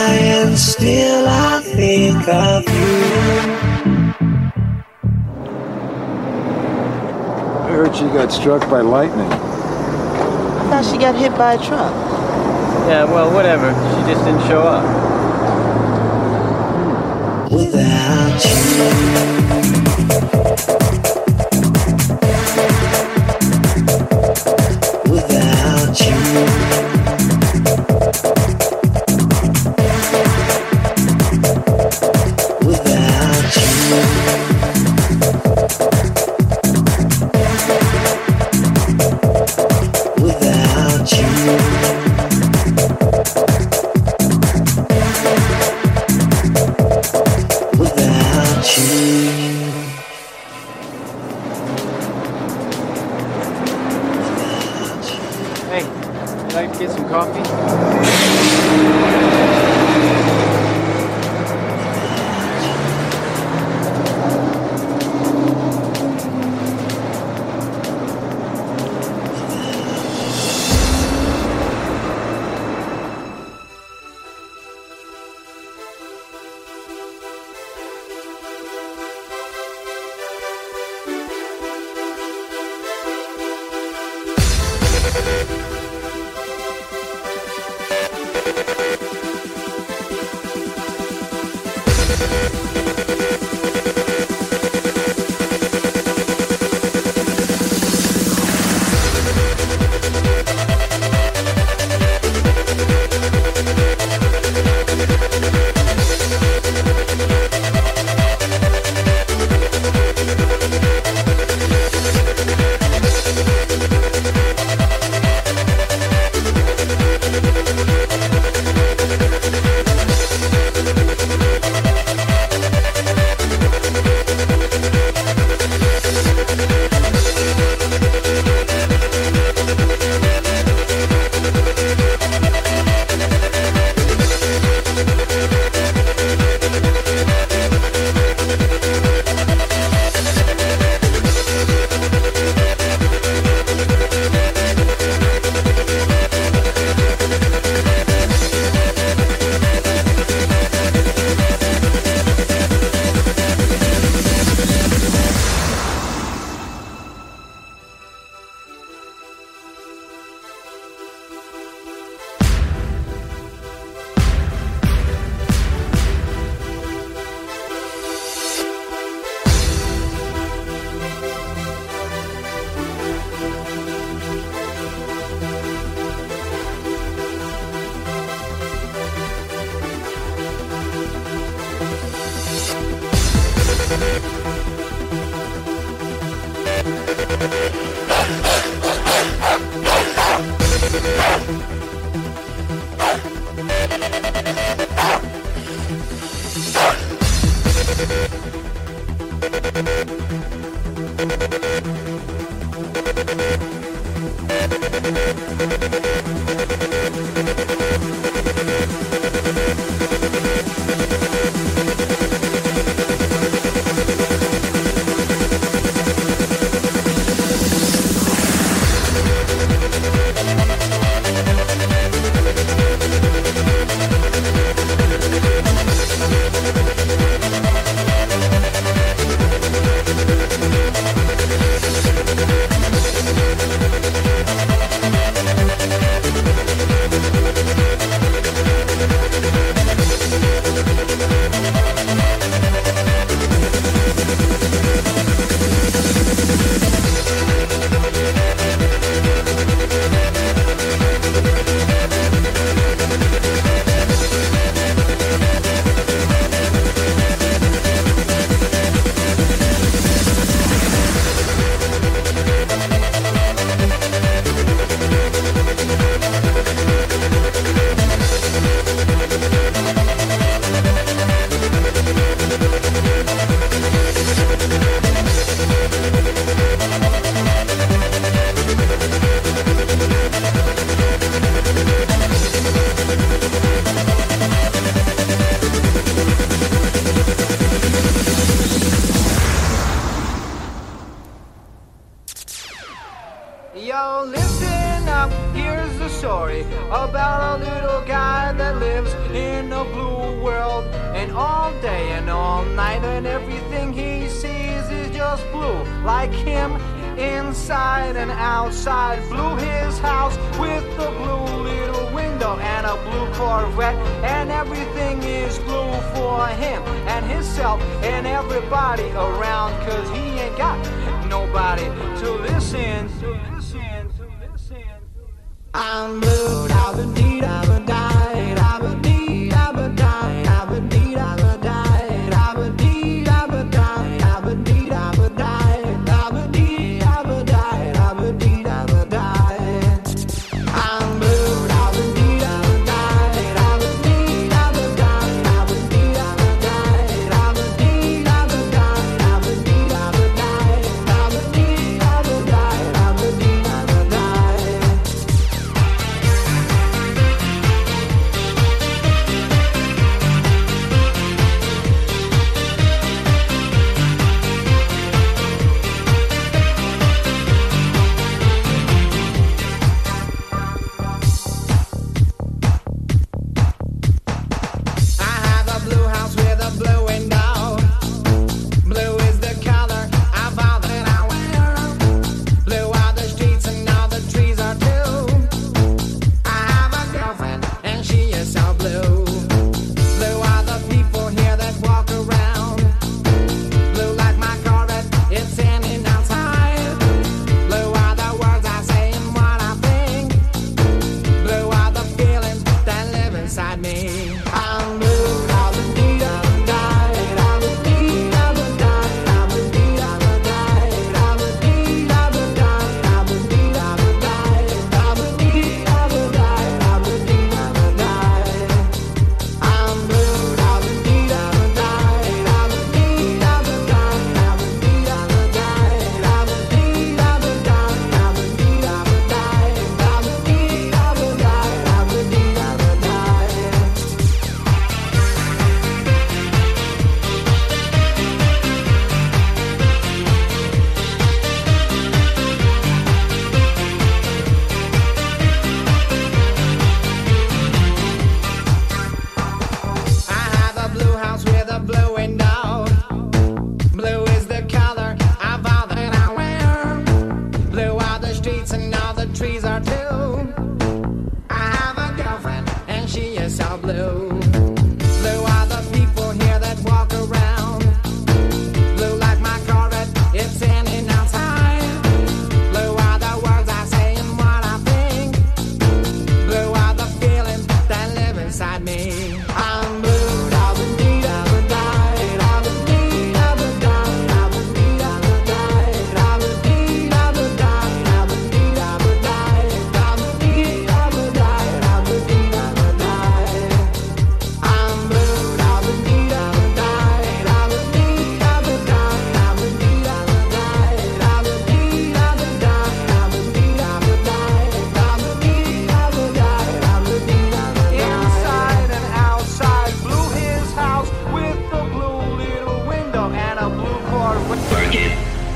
I and still I think of you. I heard she got struck by lightning. I thought she got hit by a truck. Yeah, well, whatever. She just didn't show up. Without you.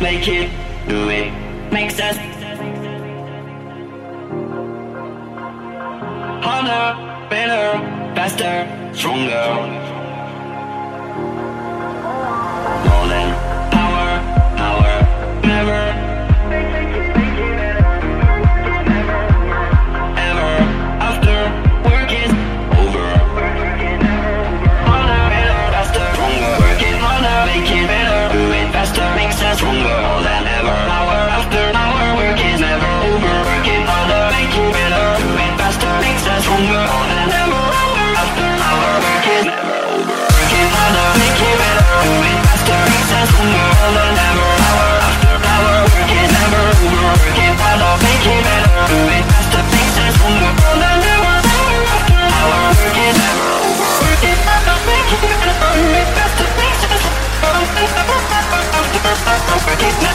make it do it. Makes us I forget.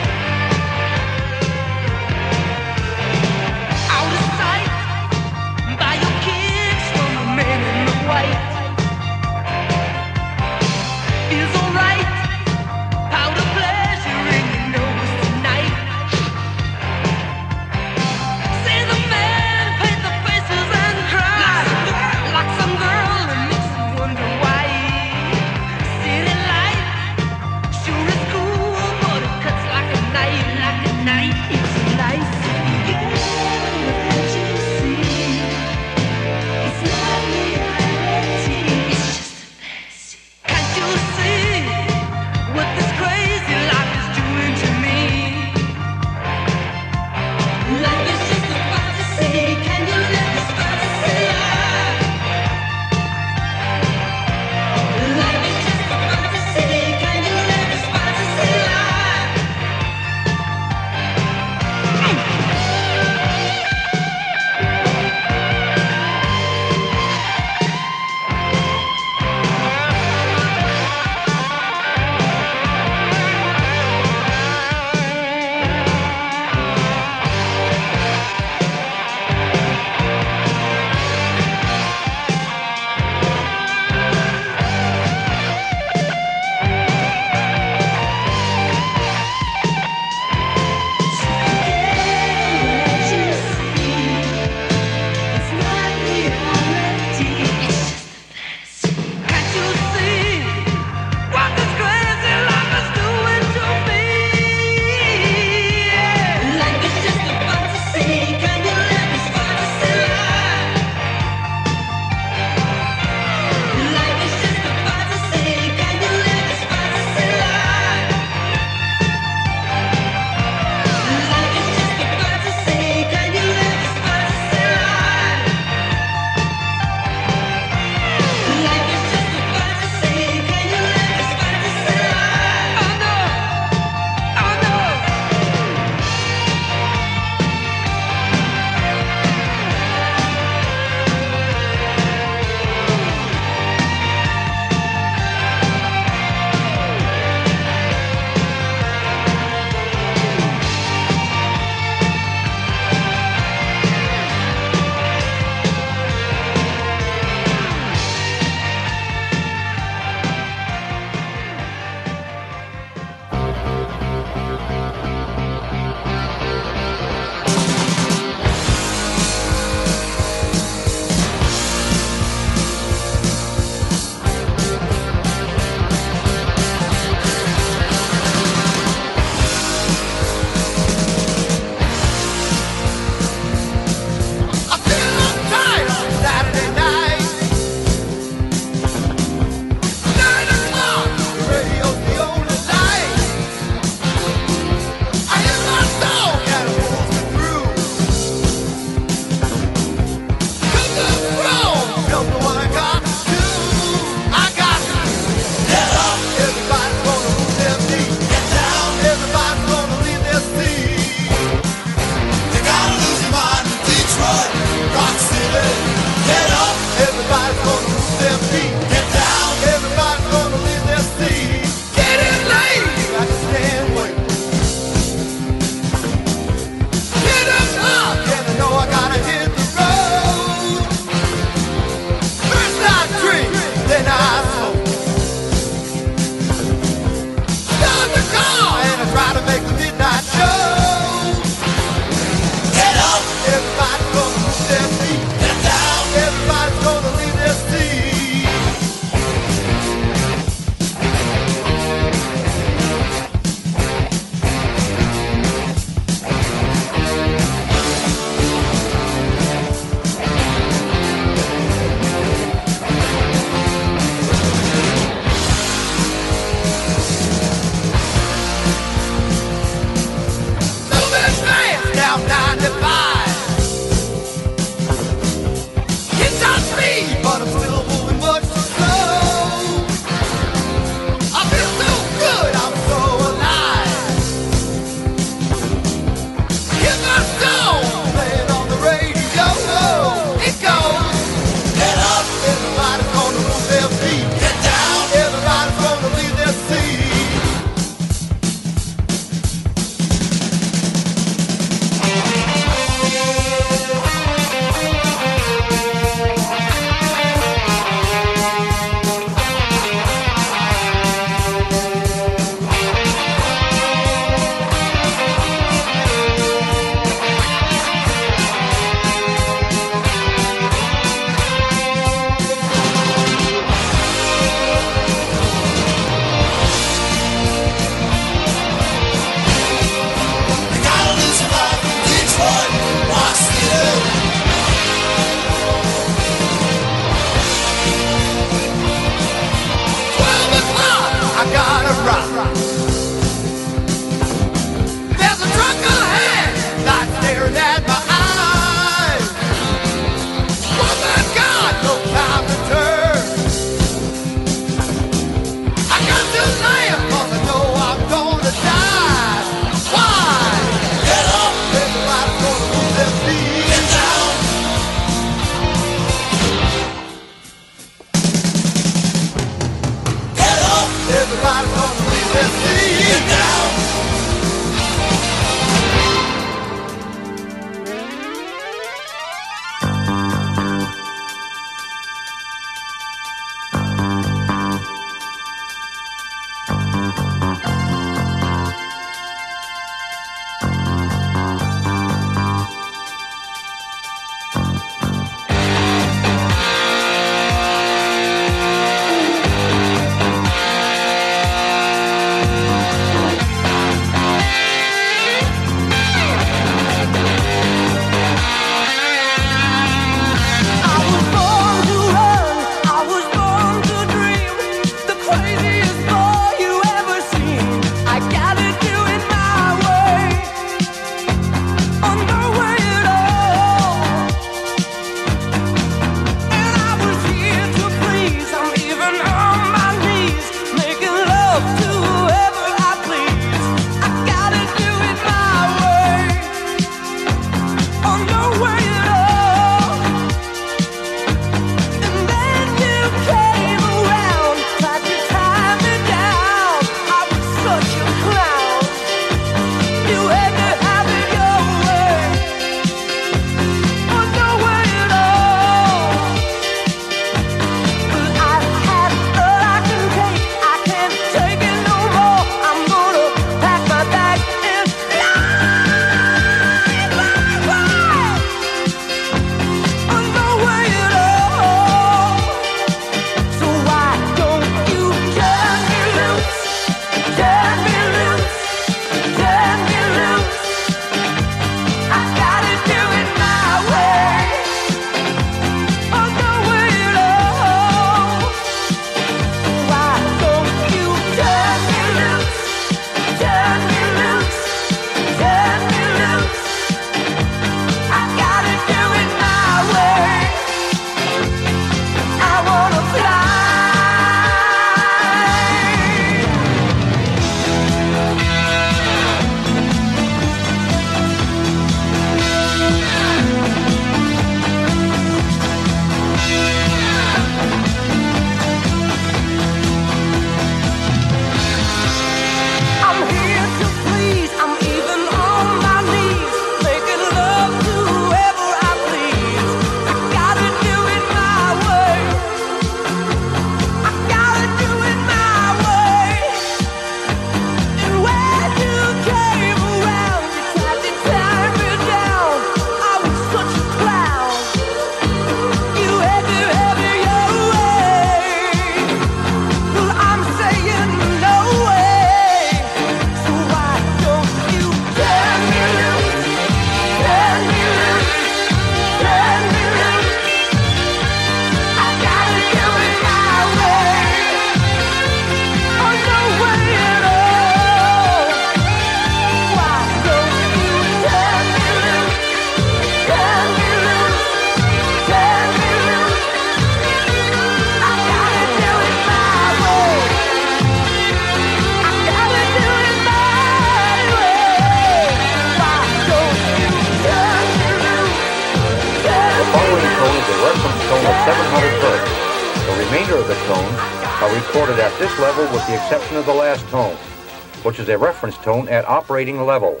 Which is a reference tone at operating level.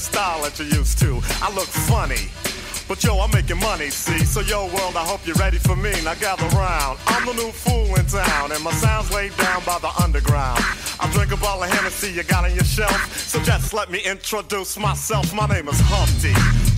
The style that you're used to. I look funny. But yo, I'm making money, see? So yo, world, I hope you're ready for me. Now gather round. I'm the new fool in town, and my sound's laid down by the underground. I drink a bottle of Hennessy you got on your shelf. So just let me introduce myself. My name is Humpty,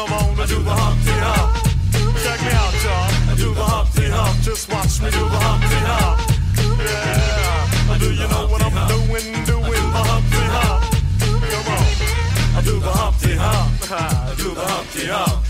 Come on, I do the Humpty Hump. Check me out, y'all. I do the Humpty Hump. Just watch me do the Humpty Hump. Yeah. Do you know what I'm doing? Doing the Humpty Hump. Come on. I do the Humpty Hump. I do the Humpty Hump.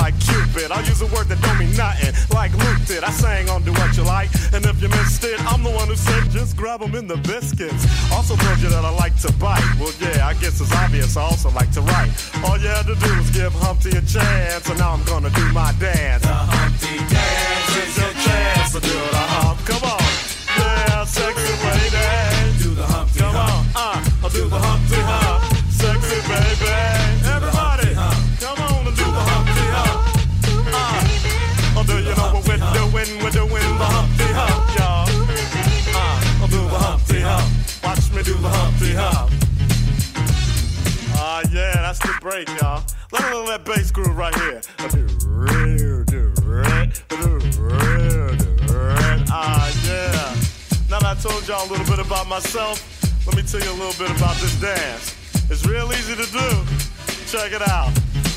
Cupid. I use a word that don't mean nothing, like Luke did. I sang on Do What You Like, and if you missed it, I'm the one who said just grab 'em in the biscuits. Also told you that I like to bite. Well, yeah, I guess it's obvious. I also like to write. All you had to do was give Humpty a chance, and now I'm gonna do my dance. The right here. Ah, yeah. Now that I told y'all a little bit about myself, let me tell you a little bit about this dance. It's real easy to do. Check it out.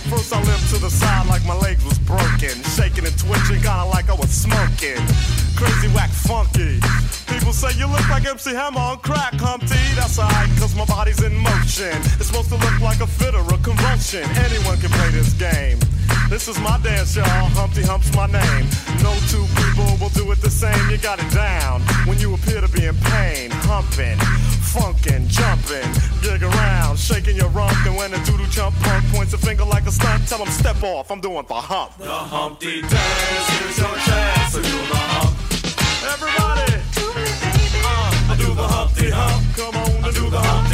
First I limped to the side like my legs was broken. Shaking and twitching, kinda like I was smoking. Crazy, whack, funky. People say you look like MC Hammer on crack, Humpty. That's alright, cause my body's in motion. It's supposed to look like a fit or a convulsion. Anyone can play this game. This is my dance, y'all. Humpty Hump's my name. No two people will do it the same. You got it down when you appear to be in pain. Humping, funkin', jumping, gig around, shaking your rump. And when a doodle chump punk points a finger like a stunt, tell him step off. I'm doing the hump. The Humpty dance, here's your chance to do the hump. Everybody, I do the Humpty Hump. Come on and do the Humpty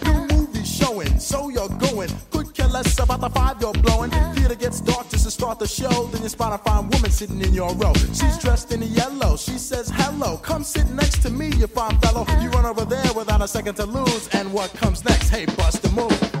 Showing, so you're going. Could care less about the five you're blowing. Theater gets dark just to start the show. Then you spot a fine woman sitting in your row. She's dressed in yellow. She says, Hello, come sit next to me, you fine fellow. You run over there without a second to lose. And what comes next? Hey, bust the move.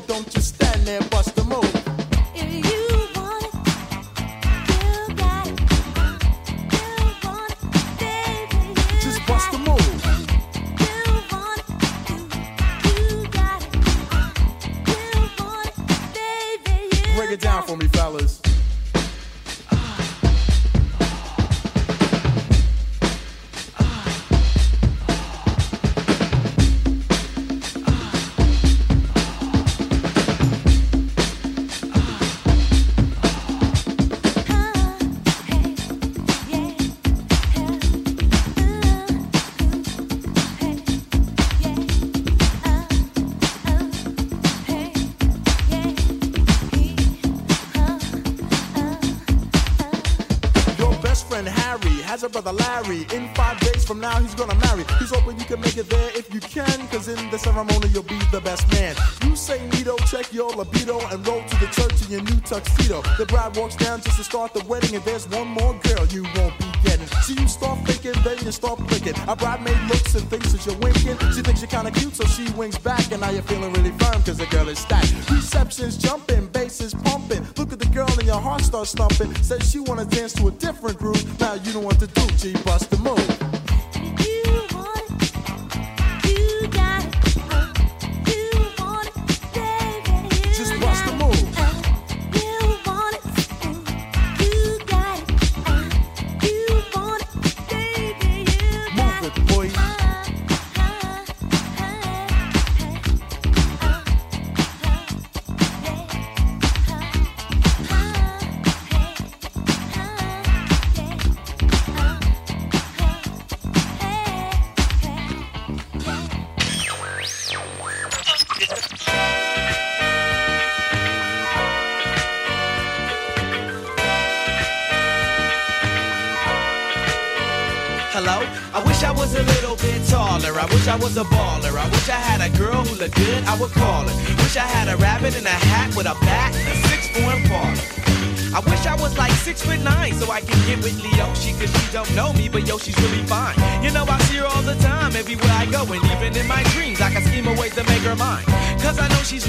boyfriend Harry has a brother Larry. In five days from now, he's gonna marry. He's hoping you can make it there if you can, cause in the ceremony, you'll be the best man. You say Nito, check your libido, and roll to the church in your new tuxedo. The bride walks down just to start the wedding, and there's one more girl you won't be getting. You start thinking, then you start blinking. A bridesmaid looks and thinks that you're winking. She thinks you're kinda cute, so she winks back, and now you're feeling really firm, cause the girl is stacked. Reception's jumping, bass is pumping. Look at the girl, and your heart starts thumping. Says she wanna dance to a different groove. Now you know what to do, G, bust the move.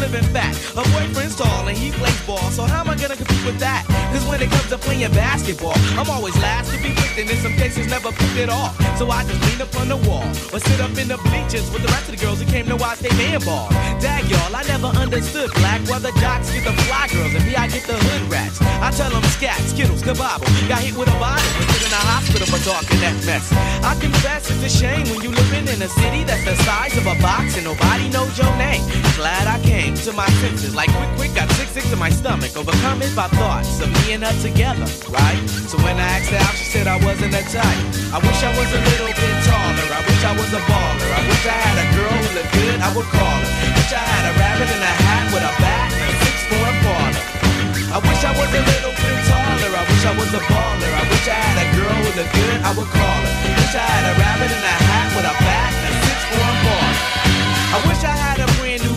Living fat. Her boyfriend's tall and he plays ball, so how am I gonna compete with that? Cause when it comes to playing basketball, I'm always last to be picked, and in some cases never picked at all. So I just lean up on the wall or sit up in the bleachers with the rest of the girls who came to watch they man ball. Dag y'all, I never understood black why the jocks get the fly girls and me I get the hood rats. I tell them scat, skittles, kabobble. Got hit with a bottle and put in a hospital for talking that mess. I confess it's a shame when you living in a city that's the size of a box and nobody knows your name. Glad I came to my senses, like quick, quick, got sick, sick to my stomach, overcome it by thoughts of me and her together, right? So when I asked her out, she said I wasn't a type. I wish I was a little bit taller. I wish I was a baller. I wish I had a girl who looked good, I would call her. Wish I had a rabbit in a hat with a bat and a six four Impala. I wish I was a little bit taller. I wish I was a baller. I wish I had a girl who looked good, I would call her. Wish I had a rabbit in a hat with a bat and a six four Impala. I wish I had a brand new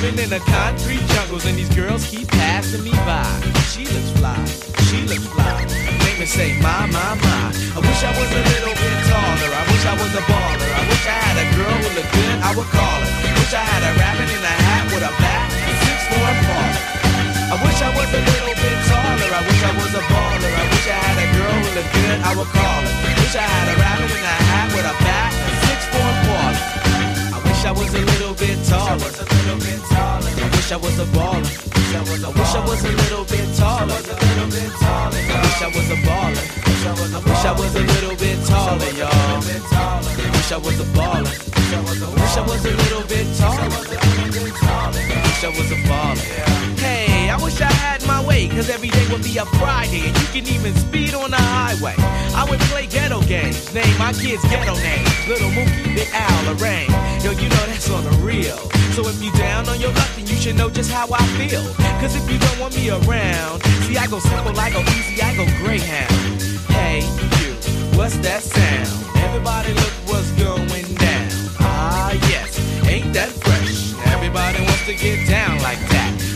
living in the concrete jungles and these girls keep passing me by. She looks fly, she looks fly. Make me say, my, my, my. I wish I was a little bit taller. I wish I was a baller. I wish I had a girl who looked good, I would call her. Wish I had a rabbit in a hat with a bat six four baller. I wish I was a little bit taller. I wish I was a baller. I wish I had a girl who looked good, I would call her. Wish I had a rabbit in a hat with a was a little bit taller. I wish I was a baller. I wish I was a little bit taller. I wish I was a baller. I wish I was a little bit taller, y'all. I wish I was a baller. I wish I was a little bit taller. I wish I was a baller. Hey, I wish I had my way, cause every day would be a Friday, and you can even speed on the highway. I would play ghetto games, name my kids ghetto names. Little Mookie, Big Al, Lorraine. Yo, you know that's on the real. So if you down on your luck, then you should know just how I feel. Cause if you don't want me around, see, I go simple, I go easy, I go Greyhound. Hey, you, what's that sound? Everybody look what's going down. Ah, yes, ain't that fresh? Everybody wants to get down like that.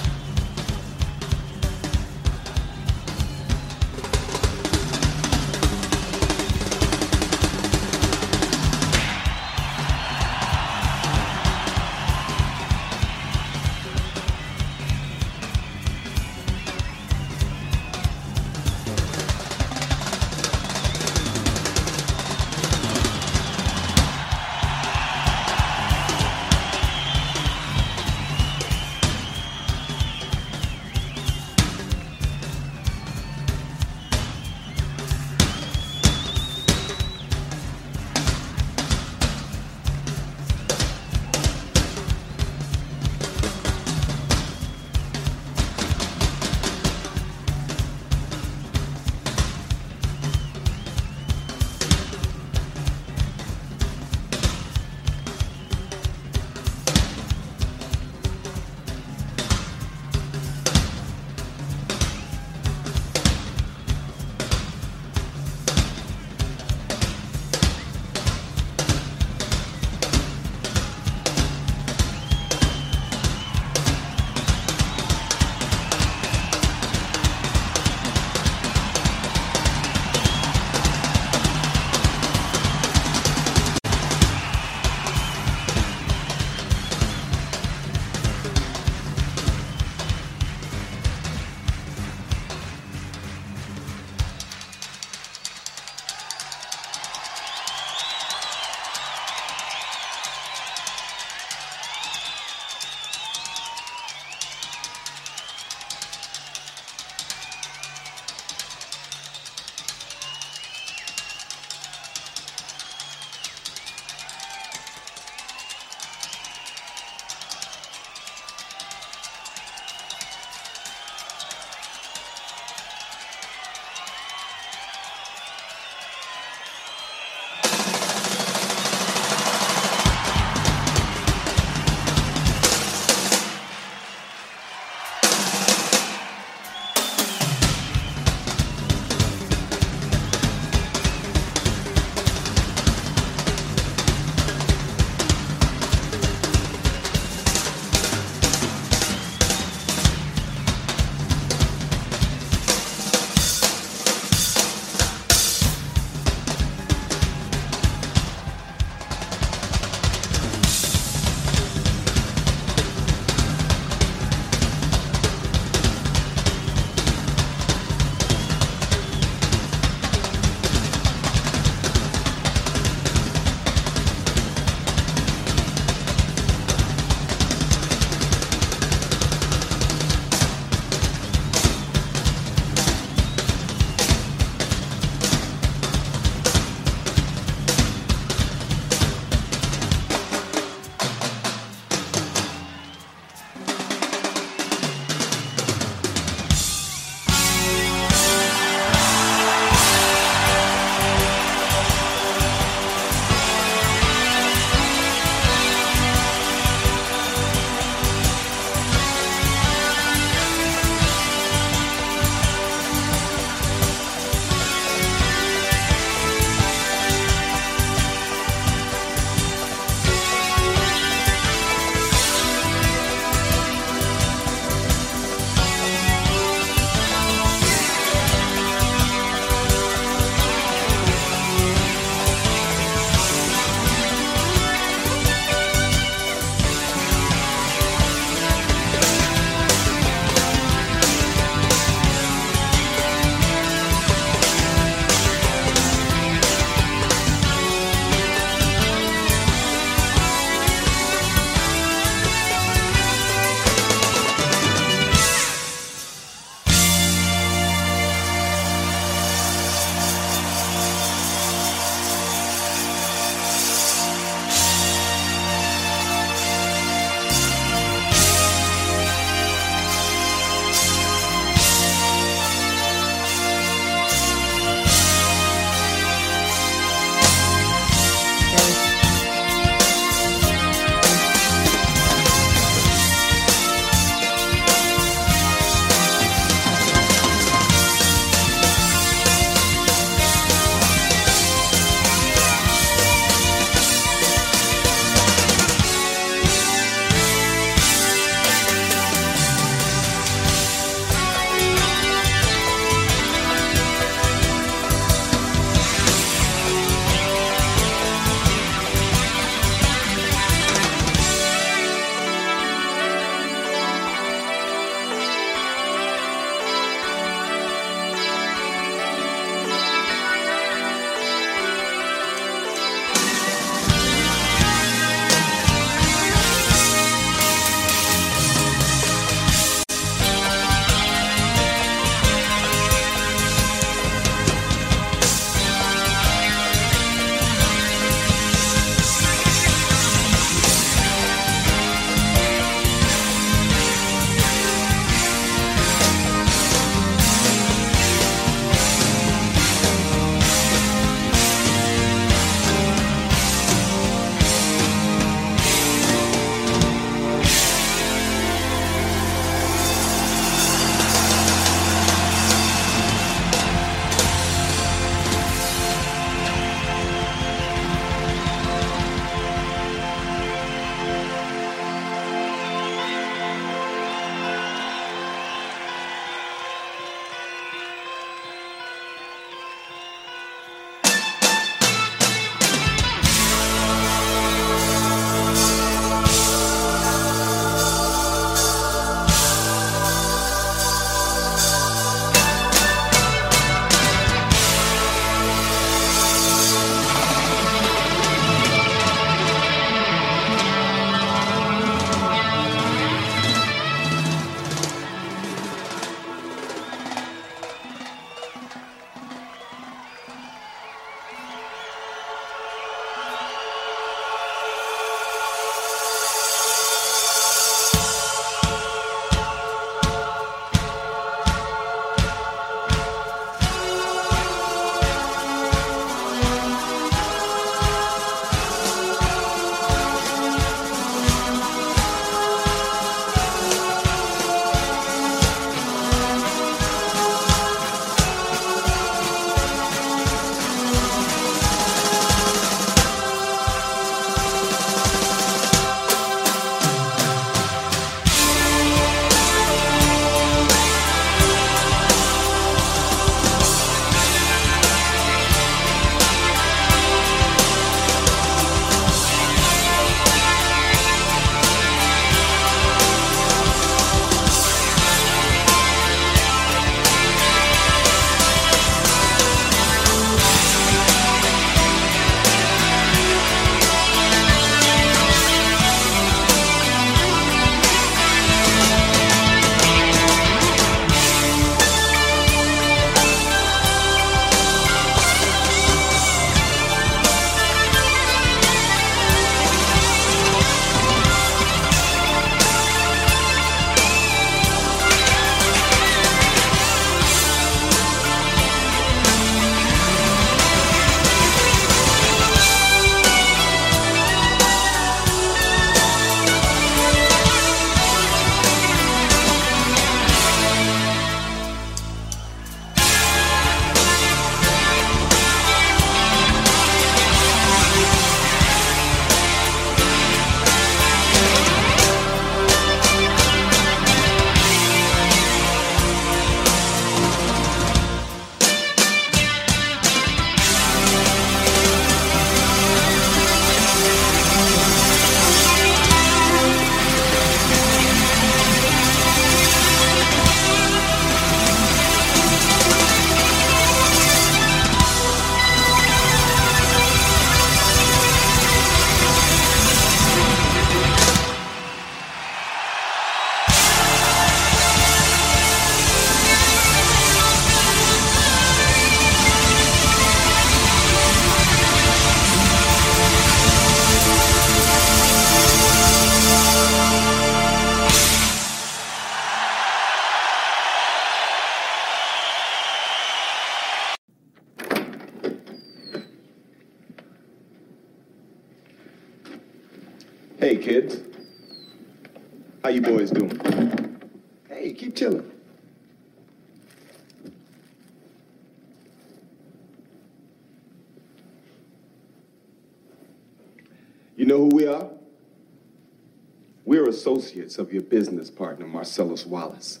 Associates of your business partner, Marcellus Wallace.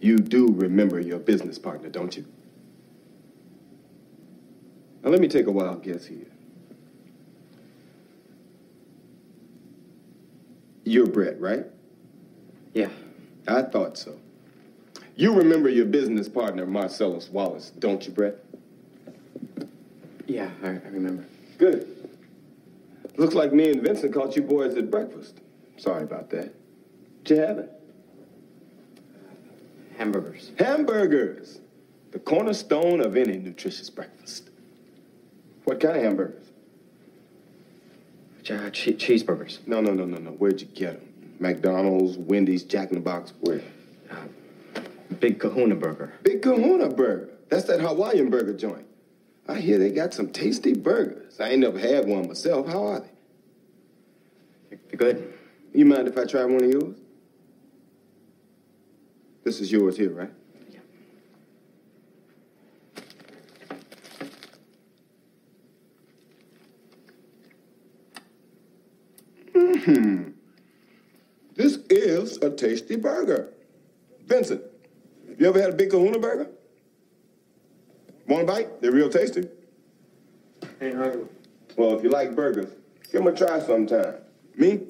You do remember your business partner, don't you? Now, let me take a wild guess here. You're Brett, right? Yeah. I thought so. You remember your business partner, Marcellus Wallace, don't you, Brett? Yeah, I, I remember. Good. Looks like me and Vincent caught you boys at breakfast. Sorry about that. You have it? Hamburgers. Hamburgers! The cornerstone of any nutritious breakfast. What kind of hamburgers? Uh, che- cheeseburgers. No, no, no, no, no. Where'd you get them? McDonald's, Wendy's, Jack in the Box, where? Big Kahuna burger. Big Kahuna Burger. That's that Hawaiian burger joint. I hear they got some tasty burgers. I ain't never had one myself. How are they? They're good. You mind if I try one of yours? This is yours here, right? Yeah. Hmm. This is a tasty burger. Vincent, you ever had a big kahuna burger? One bite? They're real tasty. Ain't hungry. Well, if you like burgers, give them a try sometime. Me?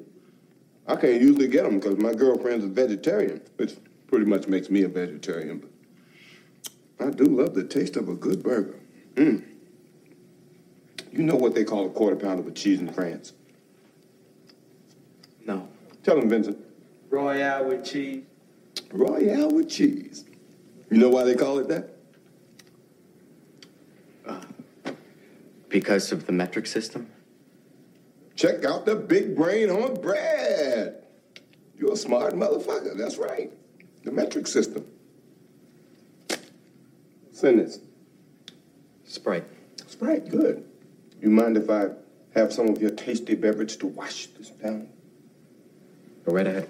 I can't usually get them because my girlfriend's a vegetarian, which pretty much makes me a vegetarian. But I do love the taste of a good burger. Mm. You know what they call a quarter pounder with cheese in France? No. Tell them, Vincent. Royale with cheese. Royale with cheese. You know why they call it that? Because of the metric system? Check out the big brain on Brad. You're a smart motherfucker. That's right. The metric system. Send this. Sprite. Sprite, good. You mind if I have some of your tasty beverage to wash this down? Go right ahead.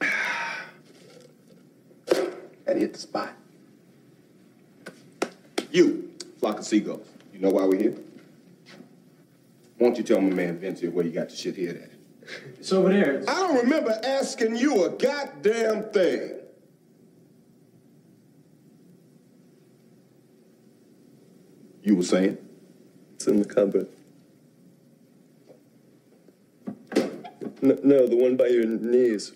That hit the spot. You, flock of seagulls. You know why we're here? Won't you tell my man Vince here where you got the shit here at? It's over there. I don't remember asking you a goddamn thing. You were saying? It's in the cupboard. No, no, the one by your knees.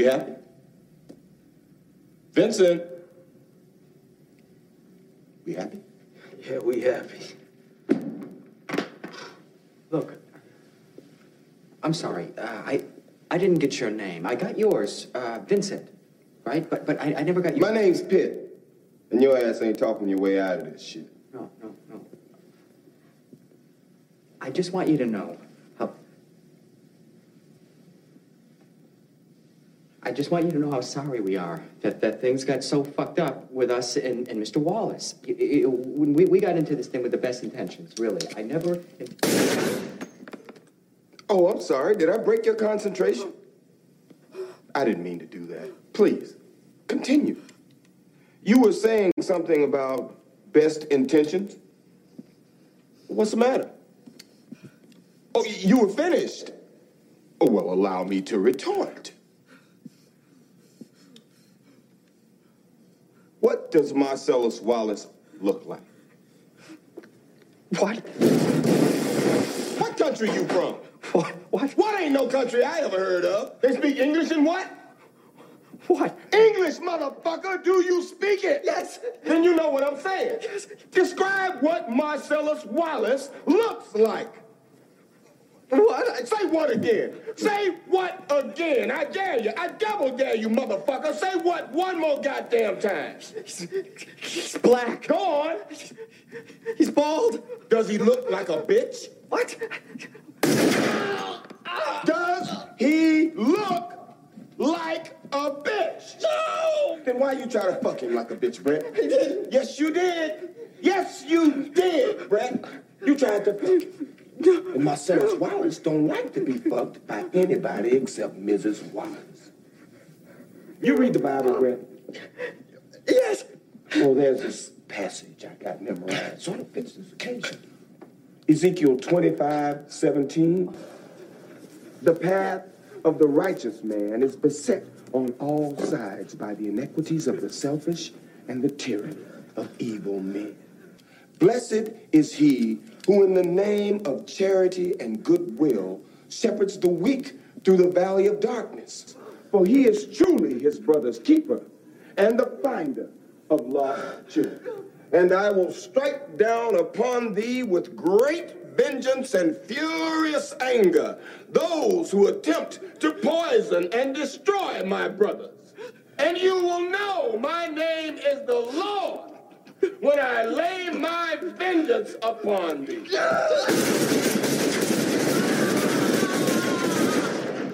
We happy? Vincent. We happy? Yeah, we happy. Look, I'm sorry. Uh, I I didn't get your name. I got yours, uh, Vincent, right? But but I, I never got your. My name's Pitt, and your ass ain't talking your way out of this shit. No, no, no. I just want you to know how. I just want you to know how sorry we are that, that things got so fucked up with us and, and Mr. Wallace. Y- y- When we, we got into this thing with the best intentions, really. I never. Oh, I'm sorry. Did I break your concentration? I didn't mean to do that. Please, continue. You were saying something about best intentions? What's the matter? Oh, you were finished. Oh, well, allow me to retort. What does Marcellus Wallace look like? What? What country you from? What? What? What ain't no country I ever heard of? They speak English and what? What? English, motherfucker. Do you speak it? Yes. Then you know what I'm saying. Yes. Describe what Marcellus Wallace looks like. What? Say what again? Say what again? I dare you. I double dare you, motherfucker. Say what one more goddamn time. He's black. Go on. He's bald. Does he look like a bitch? What? Does he look like a bitch? No! Then why you try to fuck him like a bitch, Brett? He did. Yes, you did. Yes, you did, Brett. You tried to fuck him. And Marcellus Wallace don't like to be fucked by anybody except Mrs. Wallace. You read the Bible, Brett? Yes. Well, there's this passage I got memorized. Sort of fits this occasion. Ezekiel 25, 17. The path of the righteous man is beset on all sides by the iniquities of the selfish and the tyranny of evil men. Blessed is he who, in the name of charity and goodwill, shepherds the weak through the valley of darkness. For he is truly his brother's keeper and the finder of lost children. And I will strike down upon thee with great vengeance and furious anger those who attempt to poison and destroy my brothers. And you will know my name is the Lord when I lay my vengeance upon thee.